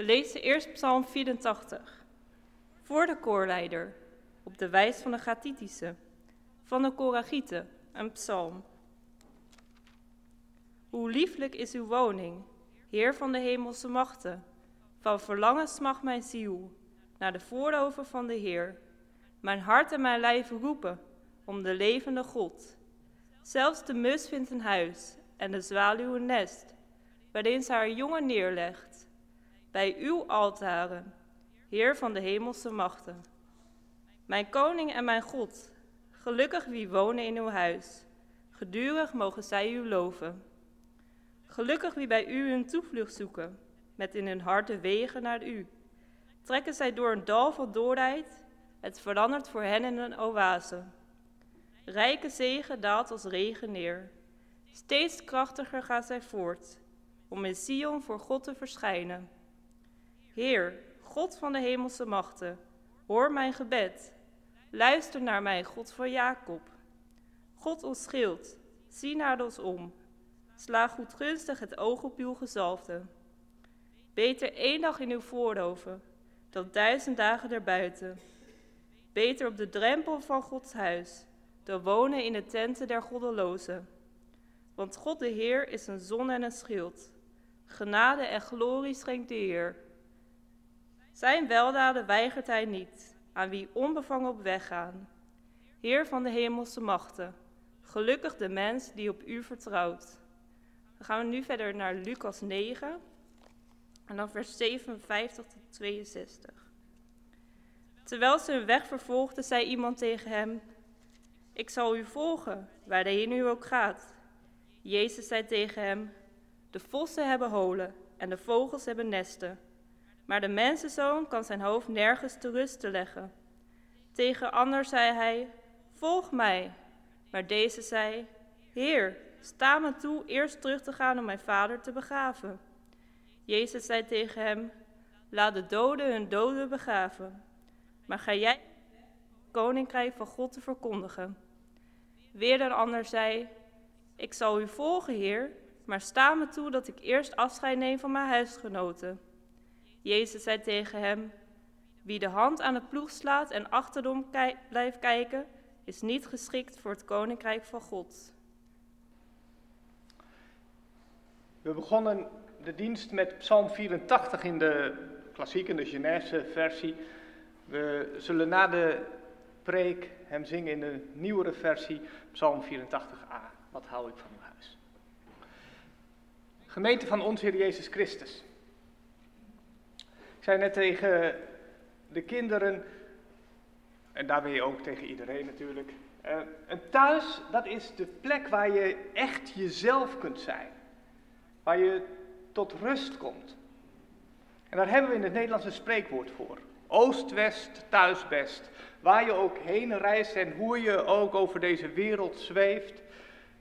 We lezen eerst Psalm 84. Voor de koorleider, op de wijs van de Gatitische, van de Koragieten, een psalm. Hoe lieflijk is uw woning, Heer van de hemelse machten. Van verlangen smacht mijn ziel naar de voorhoven van de Heer. Mijn hart en mijn lijf roepen om de levende God. Zelfs de mus vindt een huis en de zwaluw een nest, waarin ze haar jongen neerlegt. Bij uw altaren, Heer van de hemelse machten. Mijn koning en mijn God, gelukkig wie wonen in uw huis. Gedurig mogen zij u loven. Gelukkig wie bij u hun toevlucht zoeken, met in hun hart de wegen naar u. Trekken zij door een dal van doorheid, het verandert voor hen in een oase. Rijke zegen daalt als regen neer. Steeds krachtiger gaat zij voort, om in Sion voor God te verschijnen. Heer, God van de hemelse machten, hoor mijn gebed. Luister naar mij, God van Jacob. God ons schild, zie naar ons om. Sla goedgunstig het oog op uw gezalfde. Beter één dag in uw voorhoven dan duizend dagen erbuiten. Beter op de drempel van Gods huis dan wonen in de tenten der goddelozen. Want God de Heer is een zon en een schild. Genade en glorie schenkt de Heer. Zijn weldaden weigert hij niet, aan wie onbevangen op weg gaan. Heer van de hemelse machten, gelukkig de mens die op u vertrouwt. Dan gaan we nu verder naar Lucas 9 en dan vers 57 tot 62. Terwijl ze hun weg vervolgden, zei iemand tegen hem: Ik zal u volgen, waar de Heer u ook gaat. Jezus zei tegen hem: De vossen hebben holen en de vogels hebben nesten, maar de mensenzoon kan zijn hoofd nergens te rusten leggen. Tegen ander zei hij: Volg mij. Maar deze zei: Heer, sta me toe eerst terug te gaan om mijn vader te begraven. Jezus zei tegen hem: Laat de doden hun doden begraven. Maar ga jij het koninkrijk van God te verkondigen. Weer een ander zei: Ik zal u volgen, Heer, maar sta me toe dat ik eerst afscheid neem van mijn huisgenoten. Jezus zei tegen hem: Wie de hand aan de ploeg slaat en achterom blijft kijken, is niet geschikt voor het koninkrijk van God. We begonnen de dienst met Psalm 84 in de klassieke, de Genèse versie. We zullen na de preek hem zingen in de nieuwere versie, Psalm 84a. Wat hou ik van uw huis? Gemeente van onze Heer Jezus Christus. Zei net tegen de kinderen, en daarmee ook tegen iedereen natuurlijk. Uh, een thuis, dat is de plek waar je echt jezelf kunt zijn. Waar je tot rust komt. En daar hebben we in het Nederlands een spreekwoord voor. Oost-West, thuis-best. Waar je ook heen reist en hoe je ook over deze wereld zweeft.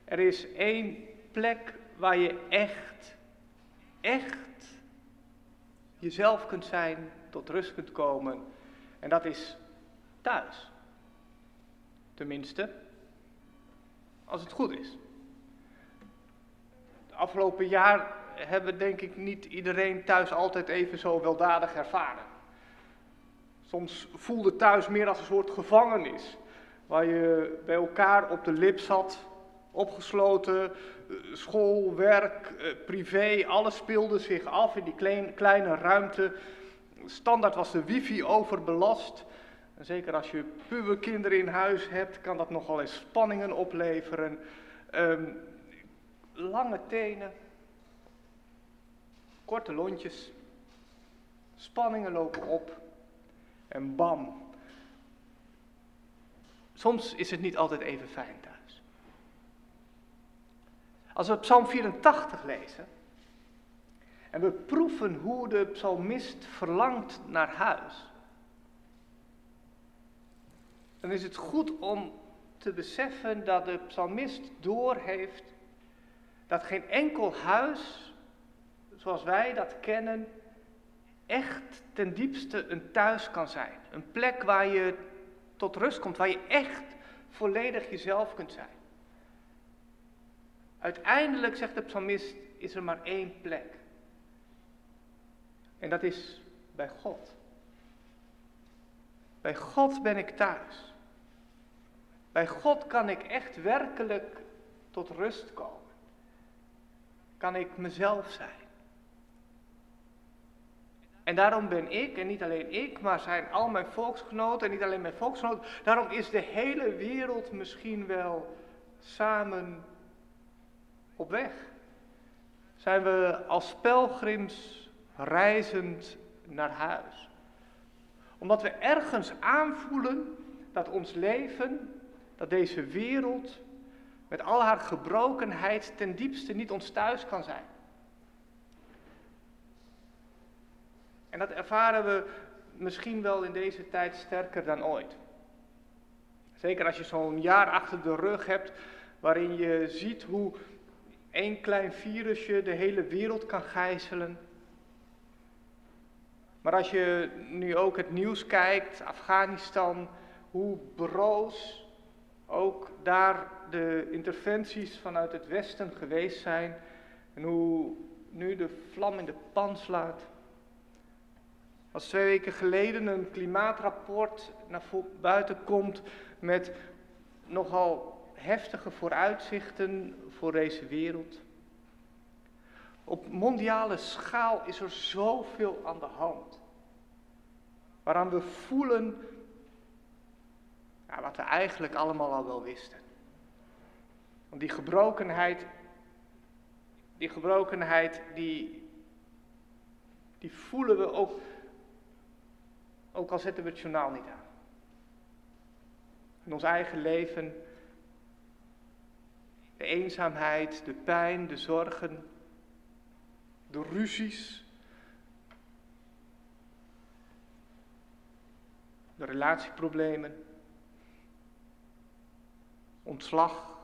Er is één plek waar je echt, echt jezelf kunt zijn, tot rust kunt komen. En dat is thuis. Tenminste, als het goed is. Het afgelopen jaar hebben denk ik niet iedereen thuis altijd even zo weldadig ervaren. Soms voelde thuis meer als een soort gevangenis, waar je bij elkaar op de lip zat, opgesloten, eh, school, werk, eh, privé, alles speelde zich af in die kleine ruimte. Standaard was de wifi overbelast. En zeker als je puberkinderen in huis hebt, kan dat nogal eens spanningen opleveren. Um, lange tenen, korte lontjes, spanningen lopen op en bam. Soms is het niet altijd even fijn. Als we Psalm 84 lezen en we proeven hoe de psalmist verlangt naar huis, dan is het goed om te beseffen dat de psalmist doorheeft dat geen enkel huis zoals wij dat kennen, echt ten diepste een thuis kan zijn. Een plek waar je tot rust komt, waar je echt volledig jezelf kunt zijn. Uiteindelijk, zegt de psalmist, is er maar één plek. En dat is bij God. Bij God ben ik thuis. Bij God kan ik echt werkelijk tot rust komen. Kan ik mezelf zijn. En daarom ben ik, en niet alleen ik, maar zijn al mijn volksgenoten, en niet alleen mijn volksgenoten, daarom is de hele wereld misschien wel samen op weg. Zijn we als pelgrims reizend naar huis. Omdat we ergens aanvoelen dat ons leven, dat deze wereld met al haar gebrokenheid ten diepste niet ons thuis kan zijn. En dat ervaren we misschien wel in deze tijd sterker dan ooit. Zeker als je zo'n jaar achter de rug hebt waarin je ziet hoe één klein virusje de hele wereld kan gijzelen. Maar als je nu ook het nieuws kijkt, Afghanistan, hoe broos ook daar de interventies vanuit het Westen geweest zijn en hoe nu de vlam in de pan slaat. Als twee weken geleden een klimaatrapport naar buiten komt met nogal heftige vooruitzichten voor deze wereld. Op mondiale schaal is er zoveel aan de hand. Waaraan we voelen wat we eigenlijk allemaal al wel wisten. Want die gebrokenheid, die gebrokenheid, die, die voelen we ook, ook al zetten we het journaal niet aan. In ons eigen leven de eenzaamheid, de pijn, de zorgen, de ruzies, de relatieproblemen, ontslag,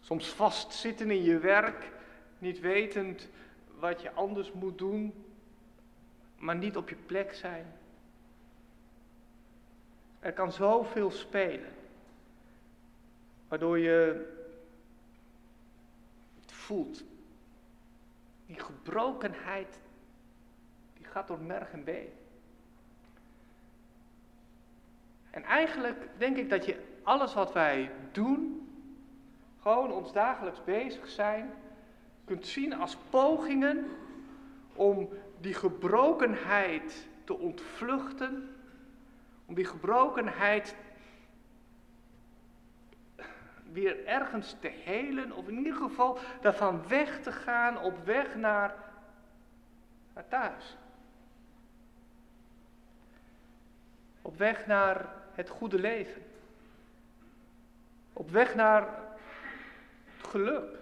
soms vastzitten in je werk, niet wetend wat je anders moet doen, maar niet op je plek zijn. Er kan zoveel spelen, waardoor je voelt. Die gebrokenheid, die gaat door merg en been. En eigenlijk denk ik dat je alles wat wij doen, gewoon ons dagelijks bezig zijn, kunt zien als pogingen om die gebrokenheid te ontvluchten, om die gebrokenheid weer ergens te helen, of in ieder geval daarvan weg te gaan op weg naar, naar thuis. Op weg naar het goede leven. Op weg naar het geluk.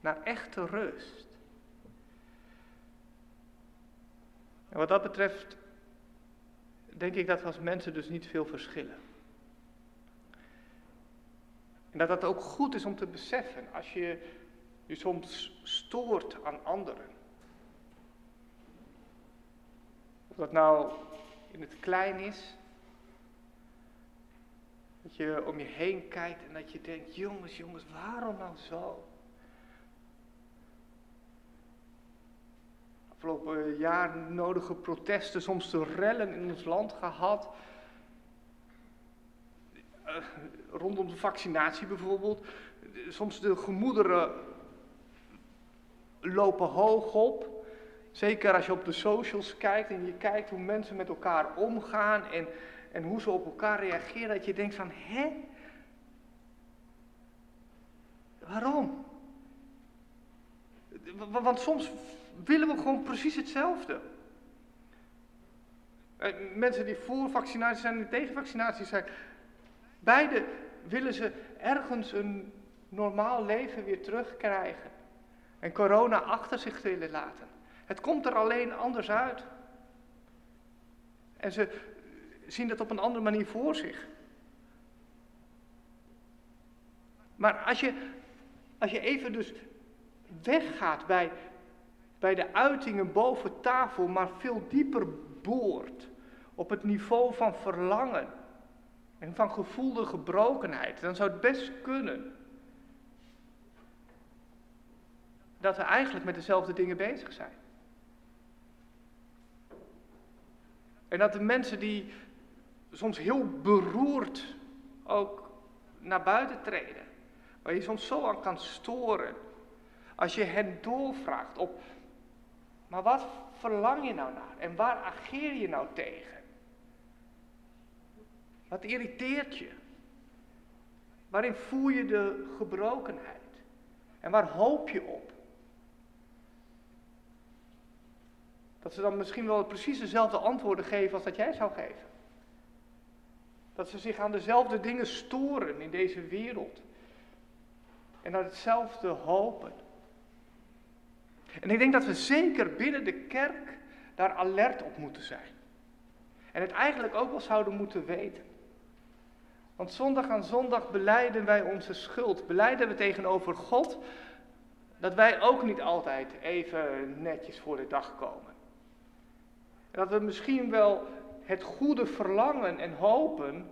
Naar echte rust. En wat dat betreft denk ik dat we als mensen dus niet veel verschillen. En dat dat ook goed is om te beseffen als je je soms stoort aan anderen. Of dat nou in het klein is, dat je om je heen kijkt en dat je denkt, jongens, jongens, waarom nou zo? Afgelopen jaar nodige protesten, soms de rellen in ons land gehad. Uh, rondom de vaccinatie bijvoorbeeld. Soms de gemoederen lopen hoog op. Zeker als je op de socials kijkt en je kijkt hoe mensen met elkaar omgaan en, en hoe ze op elkaar reageren, dat je denkt van, hè? Waarom? Want soms willen we gewoon precies hetzelfde. Eh, mensen die voor vaccinatie zijn en tegen vaccinatie zijn, beide willen ze ergens een normaal leven weer terugkrijgen. En corona achter zich willen laten. Het komt er alleen anders uit. En ze zien dat op een andere manier voor zich. Maar als je, als je even dus weggaat bij, bij de uitingen boven tafel, maar veel dieper boort op het niveau van verlangen en van gevoelde gebrokenheid, dan zou het best kunnen dat we eigenlijk met dezelfde dingen bezig zijn. En dat de mensen die soms heel beroerd ook naar buiten treden, waar je soms zo aan kan storen, als je hen doorvraagt op, maar wat verlang je nou naar en waar ageer je nou tegen? Wat irriteert je? Waarin voel je de gebrokenheid? En waar hoop je op? Dat ze dan misschien wel precies dezelfde antwoorden geven als dat jij zou geven. Dat ze zich aan dezelfde dingen storen in deze wereld. En dat hetzelfde hopen. En ik denk dat we zeker binnen de kerk daar alert op moeten zijn. En het eigenlijk ook wel zouden moeten weten. Want zondag aan zondag beleiden wij onze schuld. Beleiden we tegenover God dat wij ook niet altijd even netjes voor de dag komen. En dat we misschien wel het goede verlangen en hopen,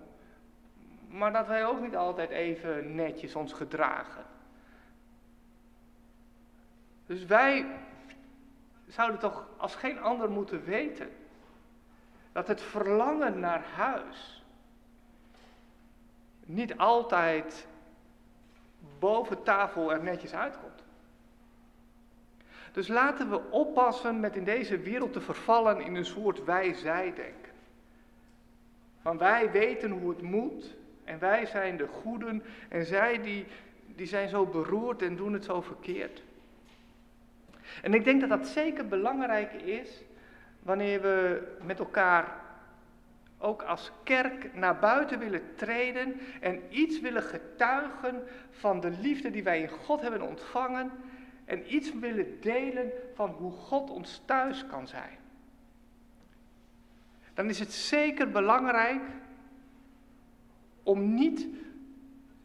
maar dat wij ook niet altijd even netjes ons gedragen. Dus wij zouden toch als geen ander moeten weten dat het verlangen naar huis niet altijd boven tafel er netjes uitkomt. Dus laten we oppassen met in deze wereld te vervallen in een soort wij-zij-denken. Van wij weten hoe het moet en wij zijn de goeden en zij die, die zijn zo beroerd en doen het zo verkeerd. En ik denk dat dat zeker belangrijk is wanneer we met elkaar ook als kerk naar buiten willen treden en iets willen getuigen van de liefde die wij in God hebben ontvangen en iets willen delen van hoe God ons thuis kan zijn. Dan is het zeker belangrijk om niet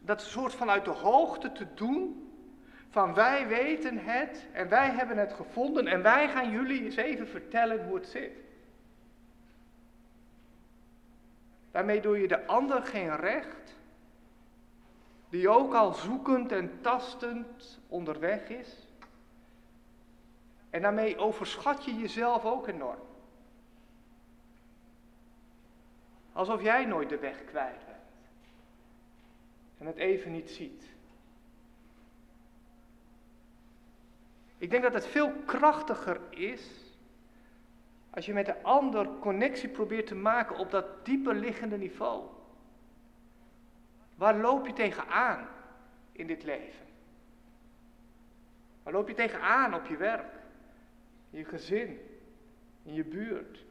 dat soort vanuit de hoogte te doen van wij weten het en wij hebben het gevonden en wij gaan jullie eens even vertellen hoe het zit. Daarmee doe je de ander geen recht, die ook al zoekend en tastend onderweg is. En daarmee overschat je jezelf ook enorm. Alsof jij nooit de weg kwijt bent. En het even niet ziet. Ik denk dat het veel krachtiger is als je met de ander connectie probeert te maken op dat dieper liggende niveau. Waar loop je tegenaan in dit leven? Waar loop je tegenaan op je werk, in je gezin, in je buurt?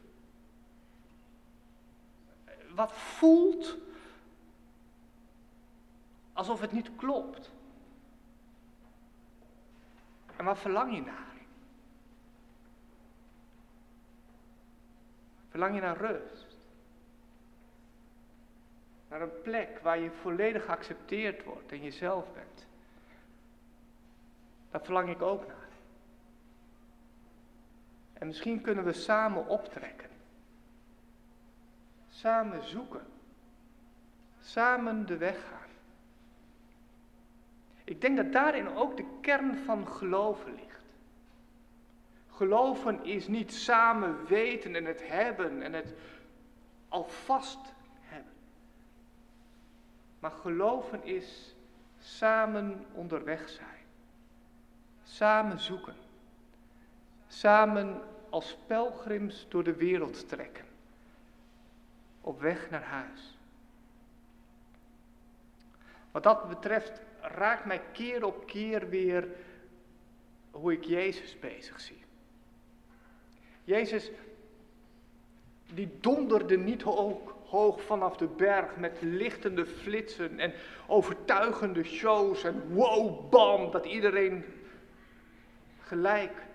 Wat voelt alsof het niet klopt? En waar verlang je naar? Verlang je naar rust? Naar een plek waar je volledig geaccepteerd wordt en jezelf bent. Daar verlang ik ook naar. En misschien kunnen we samen optrekken. Samen zoeken. Samen de weg gaan. Ik denk dat daarin ook de kern van geloven ligt. Geloven is niet samen weten en het hebben en het alvast hebben. Maar geloven is samen onderweg zijn. Samen zoeken. Samen als pelgrims door de wereld trekken. Op weg naar huis. Wat dat betreft raakt mij keer op keer weer hoe ik Jezus bezig zie. Jezus, die donderde niet hoog, vanaf de berg met lichtende flitsen en overtuigende shows en wow, bam, dat iedereen gelijk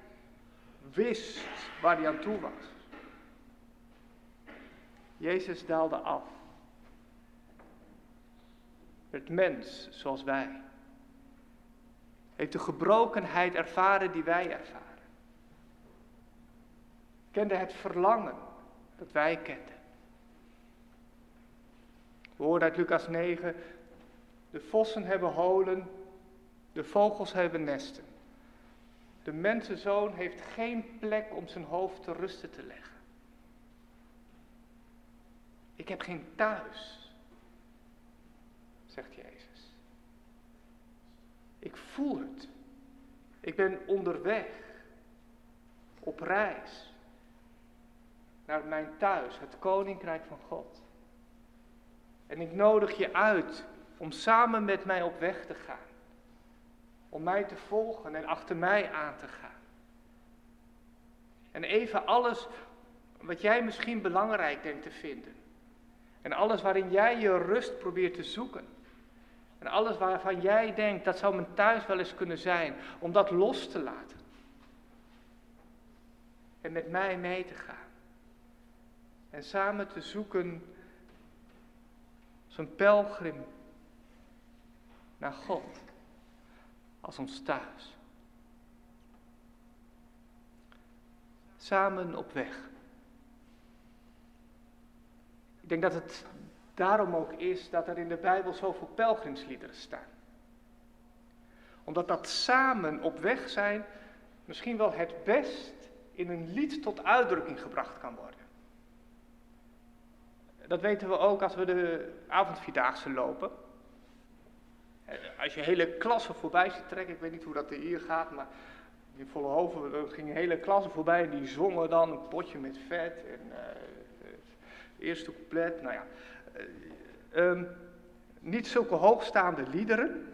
wist waar hij aan toe was. Jezus daalde af. Het mens zoals wij. Heeft de gebrokenheid ervaren die wij ervaren kende het verlangen dat wij kenden. We hoorden uit Lucas 9, de vossen hebben holen, de vogels hebben nesten. De mensenzoon heeft geen plek om zijn hoofd te rusten te leggen. Ik heb geen thuis, zegt Jezus. Ik voel het. Ik ben onderweg, op reis, naar mijn thuis, het koninkrijk van God. En ik nodig je uit om samen met mij op weg te gaan. Om mij te volgen en achter mij aan te gaan. En even alles wat jij misschien belangrijk denkt te vinden. En alles waarin jij je rust probeert te zoeken. En alles waarvan jij denkt, dat zou mijn thuis wel eens kunnen zijn, om dat los te laten. En met mij mee te gaan. En samen te zoeken een pelgrim naar God. Als ons thuis. Samen op weg. Ik denk dat het daarom ook is dat er in de Bijbel zoveel pelgrimsliederen staan. Omdat dat samen op weg zijn misschien wel het best in een lied tot uitdrukking gebracht kan worden. Dat weten we ook als we de avondvierdaagse lopen. Als je hele klassen voorbij ziet trekken, ik weet niet hoe dat hier gaat, maar in volle hoven gingen hele klassen voorbij en die zongen dan een potje met vet en uh, het eerste couplet, nou ja. Uh, niet zulke hoogstaande liederen,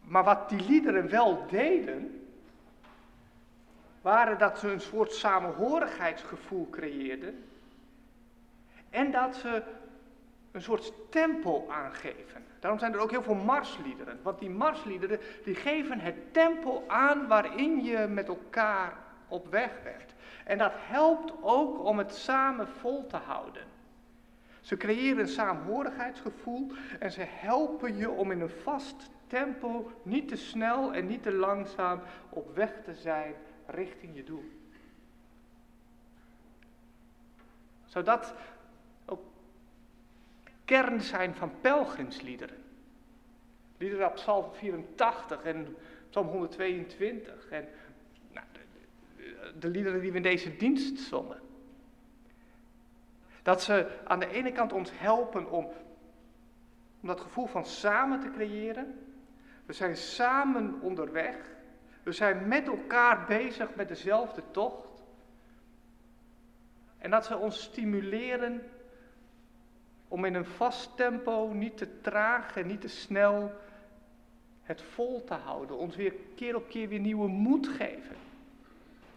maar wat die liederen wel deden, waren dat ze een soort samenhorigheidsgevoel creëerden en dat ze een soort tempo aangeven. Daarom zijn er ook heel veel marsliederen. Want die marsliederen die geven het tempo aan waarin je met elkaar op weg bent. En dat helpt ook om het samen vol te houden. Ze creëren een saamhorigheidsgevoel en ze helpen je om in een vast tempo, niet te snel en niet te langzaam, op weg te zijn richting je doel. Zodat kern zijn van pelgrimsliederen. Liederen op Psalm 84 en Psalm 122 en nou, de, de, liederen die we in deze dienst zongen. Dat ze aan de ene kant ons helpen om, om dat gevoel van samen te creëren. We zijn samen onderweg. We zijn met elkaar bezig met dezelfde tocht. En dat ze ons stimuleren om in een vast tempo, niet te traag en niet te snel, het vol te houden. Ons weer keer op keer weer nieuwe moed geven.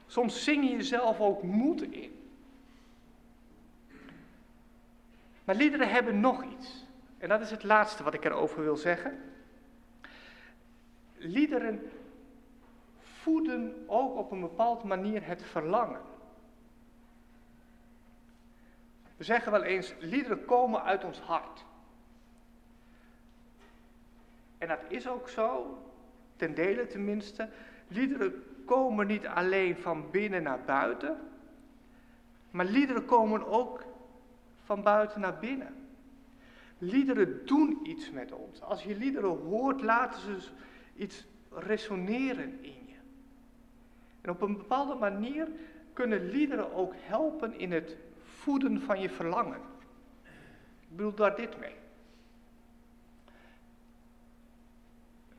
Soms zing je jezelf ook moed in. Maar liederen hebben nog iets. En dat is het laatste wat ik erover wil zeggen. Liederen voeden ook op een bepaalde manier het verlangen. We zeggen wel eens, liederen komen uit ons hart. En dat is ook zo, ten dele tenminste. Liederen komen niet alleen van binnen naar buiten, maar liederen komen ook van buiten naar binnen. Liederen doen iets met ons. Als je liederen hoort, laten ze iets resoneren in je. En op een bepaalde manier kunnen liederen ook helpen in het voeden van je verlangen. Ik bedoel daar dit mee.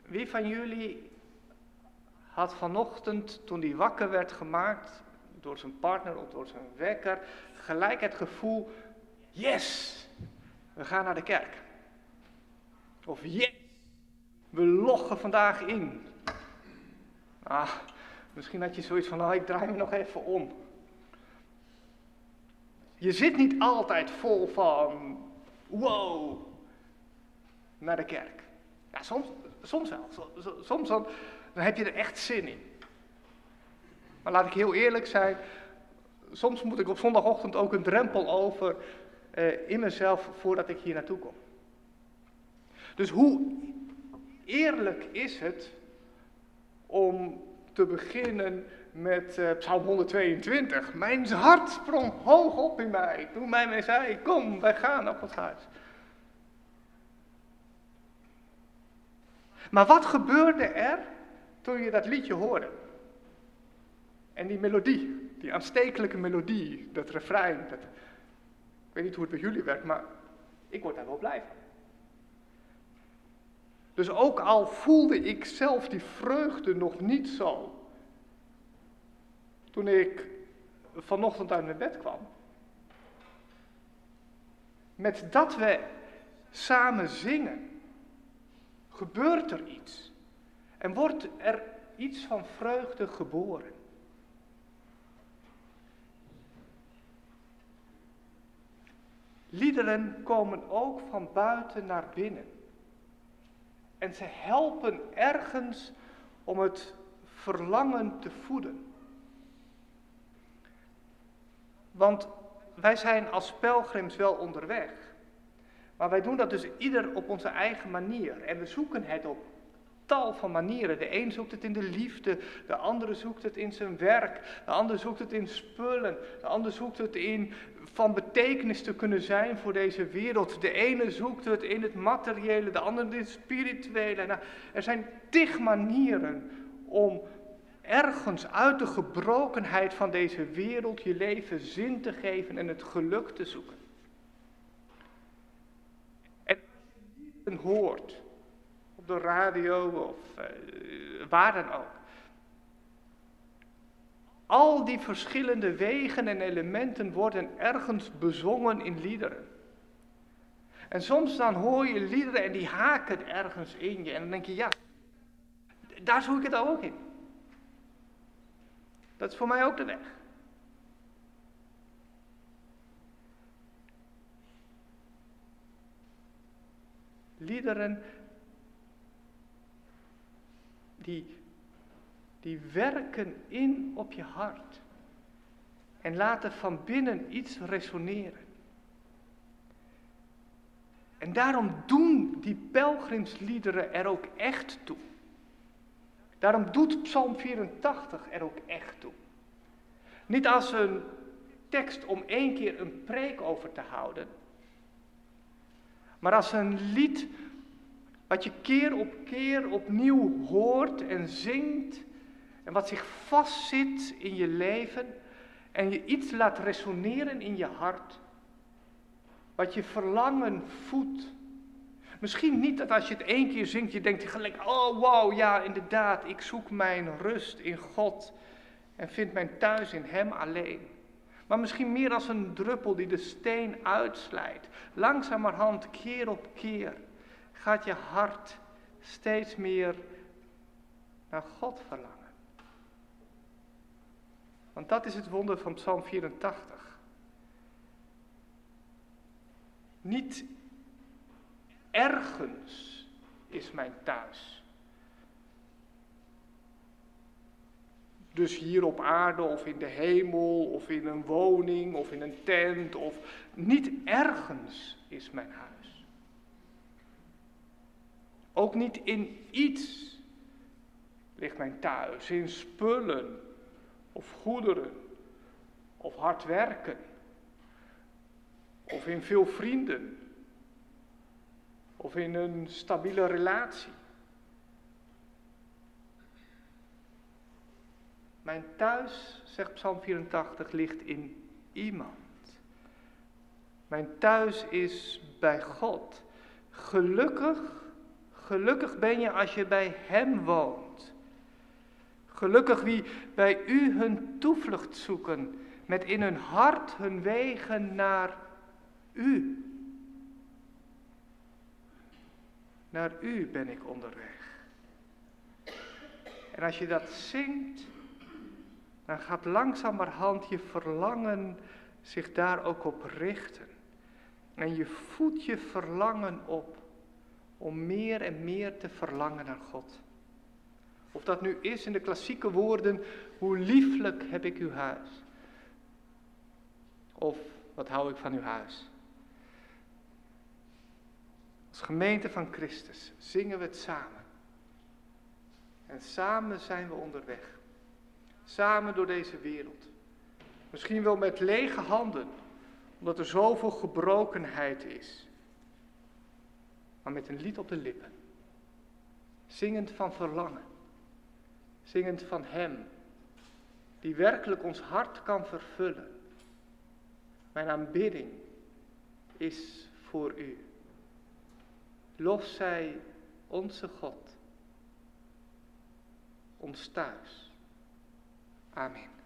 Wie van jullie had vanochtend, toen hij wakker werd gemaakt door zijn partner of door zijn wekker, gelijk het gevoel, yes, we gaan naar de kerk. Of yes, we loggen vandaag in. Ah, misschien had je zoiets van, nou ik draai me nog even om. Je zit niet altijd vol van, wow, naar de kerk. Ja, soms, soms wel. Soms dan, dan heb je er echt zin in. Maar laat ik heel eerlijk zijn, soms moet ik op zondagochtend ook een drempel over uh, in mezelf voordat ik hier naartoe kom. Dus hoe eerlijk is het om te beginnen met uh, Psalm 122. Mijn hart sprong hoog op in mij toen mij mij zei, kom, wij gaan naar Gods huis. Maar wat gebeurde er toen je dat liedje hoorde. En die melodie, die aanstekelijke melodie, dat refrein, dat, ik weet niet hoe het bij jullie werkt, maar ik word daar wel blij van. Dus ook al voelde ik zelf die vreugde nog niet zo, toen ik vanochtend uit mijn bed kwam. Met dat we samen zingen, gebeurt er iets. En wordt er iets van vreugde geboren. Liederen komen ook van buiten naar binnen. En ze helpen ergens om het verlangen te voeden. Want wij zijn als pelgrims wel onderweg. Maar wij doen dat dus ieder op onze eigen manier. En we zoeken het op tal van manieren. De een zoekt het in de liefde, de andere zoekt het in zijn werk, de ander zoekt het in spullen, de ander zoekt het in van betekenis te kunnen zijn voor deze wereld. De ene zoekt het in het materiële, de andere in het spirituele. Nou, er zijn tig manieren om ergens uit de gebrokenheid van deze wereld je leven zin te geven en het geluk te zoeken. En als je hoort, op de radio of uh, waar dan ook, al die verschillende wegen en elementen worden ergens bezongen in liederen. En soms dan hoor je liederen en die haken ergens in je. En dan denk je, ja, daar zoek ik het ook in. Dat is voor mij ook de weg. Liederen die, die werken in op je hart en laten van binnen iets resoneren. En daarom doen die pelgrimsliederen er ook echt toe. Daarom doet Psalm 84 er ook echt toe. Niet als een tekst om één keer een preek over te houden, maar als een lied wat je keer op keer opnieuw hoort en zingt en wat zich vastzit in je leven en je iets laat resoneren in je hart, wat je verlangen voedt Misschien niet dat als je het één keer zingt, je denkt gelijk, oh wow, ja inderdaad, ik zoek mijn rust in God en vind mijn thuis in Hem alleen. Maar misschien meer als een druppel die de steen uitslijt. Langzamerhand, keer op keer, gaat je hart steeds meer naar God verlangen. Want dat is het wonder van Psalm 84. Niet Ergens is mijn thuis. Dus hier op aarde of in de hemel of in een woning of in een tent of niet ergens is mijn huis. Ook niet in iets ligt mijn thuis, in spullen of goederen of hard werken of in veel vrienden of in een stabiele relatie. Mijn thuis, zegt Psalm 84, ligt in iemand. Mijn thuis is bij God. Gelukkig, gelukkig ben je als je bij Hem woont. Gelukkig wie bij U hun toevlucht zoeken, met in hun hart hun wegen naar U. Naar u ben ik onderweg. En als je dat zingt, dan gaat langzamerhand je verlangen zich daar ook op richten. En je voedt je verlangen op om meer en meer te verlangen naar God. Of dat nu is in de klassieke woorden, hoe lieflijk heb ik uw huis. Of wat hou ik van uw huis. Als gemeente van Christus zingen we het samen. En samen zijn we onderweg. Samen door deze wereld. Misschien wel met lege handen, omdat er zoveel gebrokenheid is. Maar met een lied op de lippen. Zingend van verlangen. Zingend van Hem, die werkelijk ons hart kan vervullen. Mijn aanbidding is voor U. Lof zij onze God, ons thuis. Amen.